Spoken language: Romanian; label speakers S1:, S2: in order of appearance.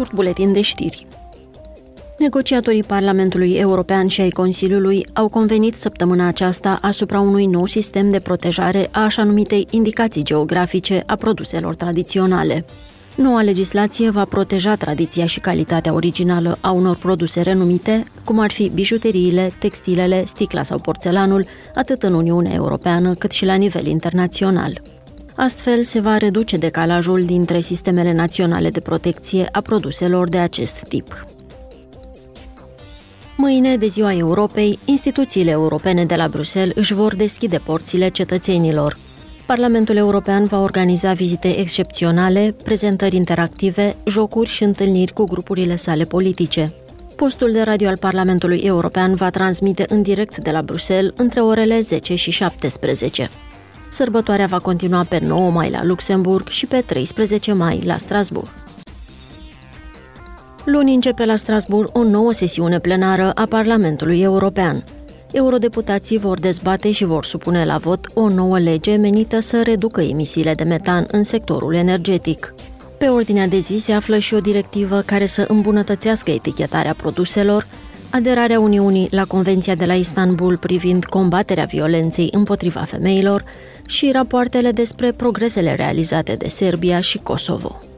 S1: scurt buletin de știri. Negociatorii Parlamentului European și ai Consiliului au convenit săptămâna aceasta asupra unui nou sistem de protejare a așa numitei indicații geografice a produselor tradiționale. Noua legislație va proteja tradiția și calitatea originală a unor produse renumite, cum ar fi bijuteriile, textilele, sticla sau porțelanul, atât în Uniunea Europeană cât și la nivel internațional. Astfel, se va reduce decalajul dintre sistemele naționale de protecție a produselor de acest tip. Mâine, de ziua Europei, instituțiile europene de la Bruxelles își vor deschide porțile cetățenilor. Parlamentul European va organiza vizite excepționale, prezentări interactive, jocuri și întâlniri cu grupurile sale politice. Postul de radio al Parlamentului European va transmite în direct de la Bruxelles între orele 10 și 17. Sărbătoarea va continua pe 9 mai la Luxemburg și pe 13 mai la Strasbourg. Luni începe la Strasbourg o nouă sesiune plenară a Parlamentului European. Eurodeputații vor dezbate și vor supune la vot o nouă lege menită să reducă emisiile de metan în sectorul energetic. Pe ordinea de zi se află și o directivă care să îmbunătățească etichetarea produselor, aderarea Uniunii la Convenția de la Istanbul privind combaterea violenței împotriva femeilor și rapoartele despre progresele realizate de Serbia și Kosovo.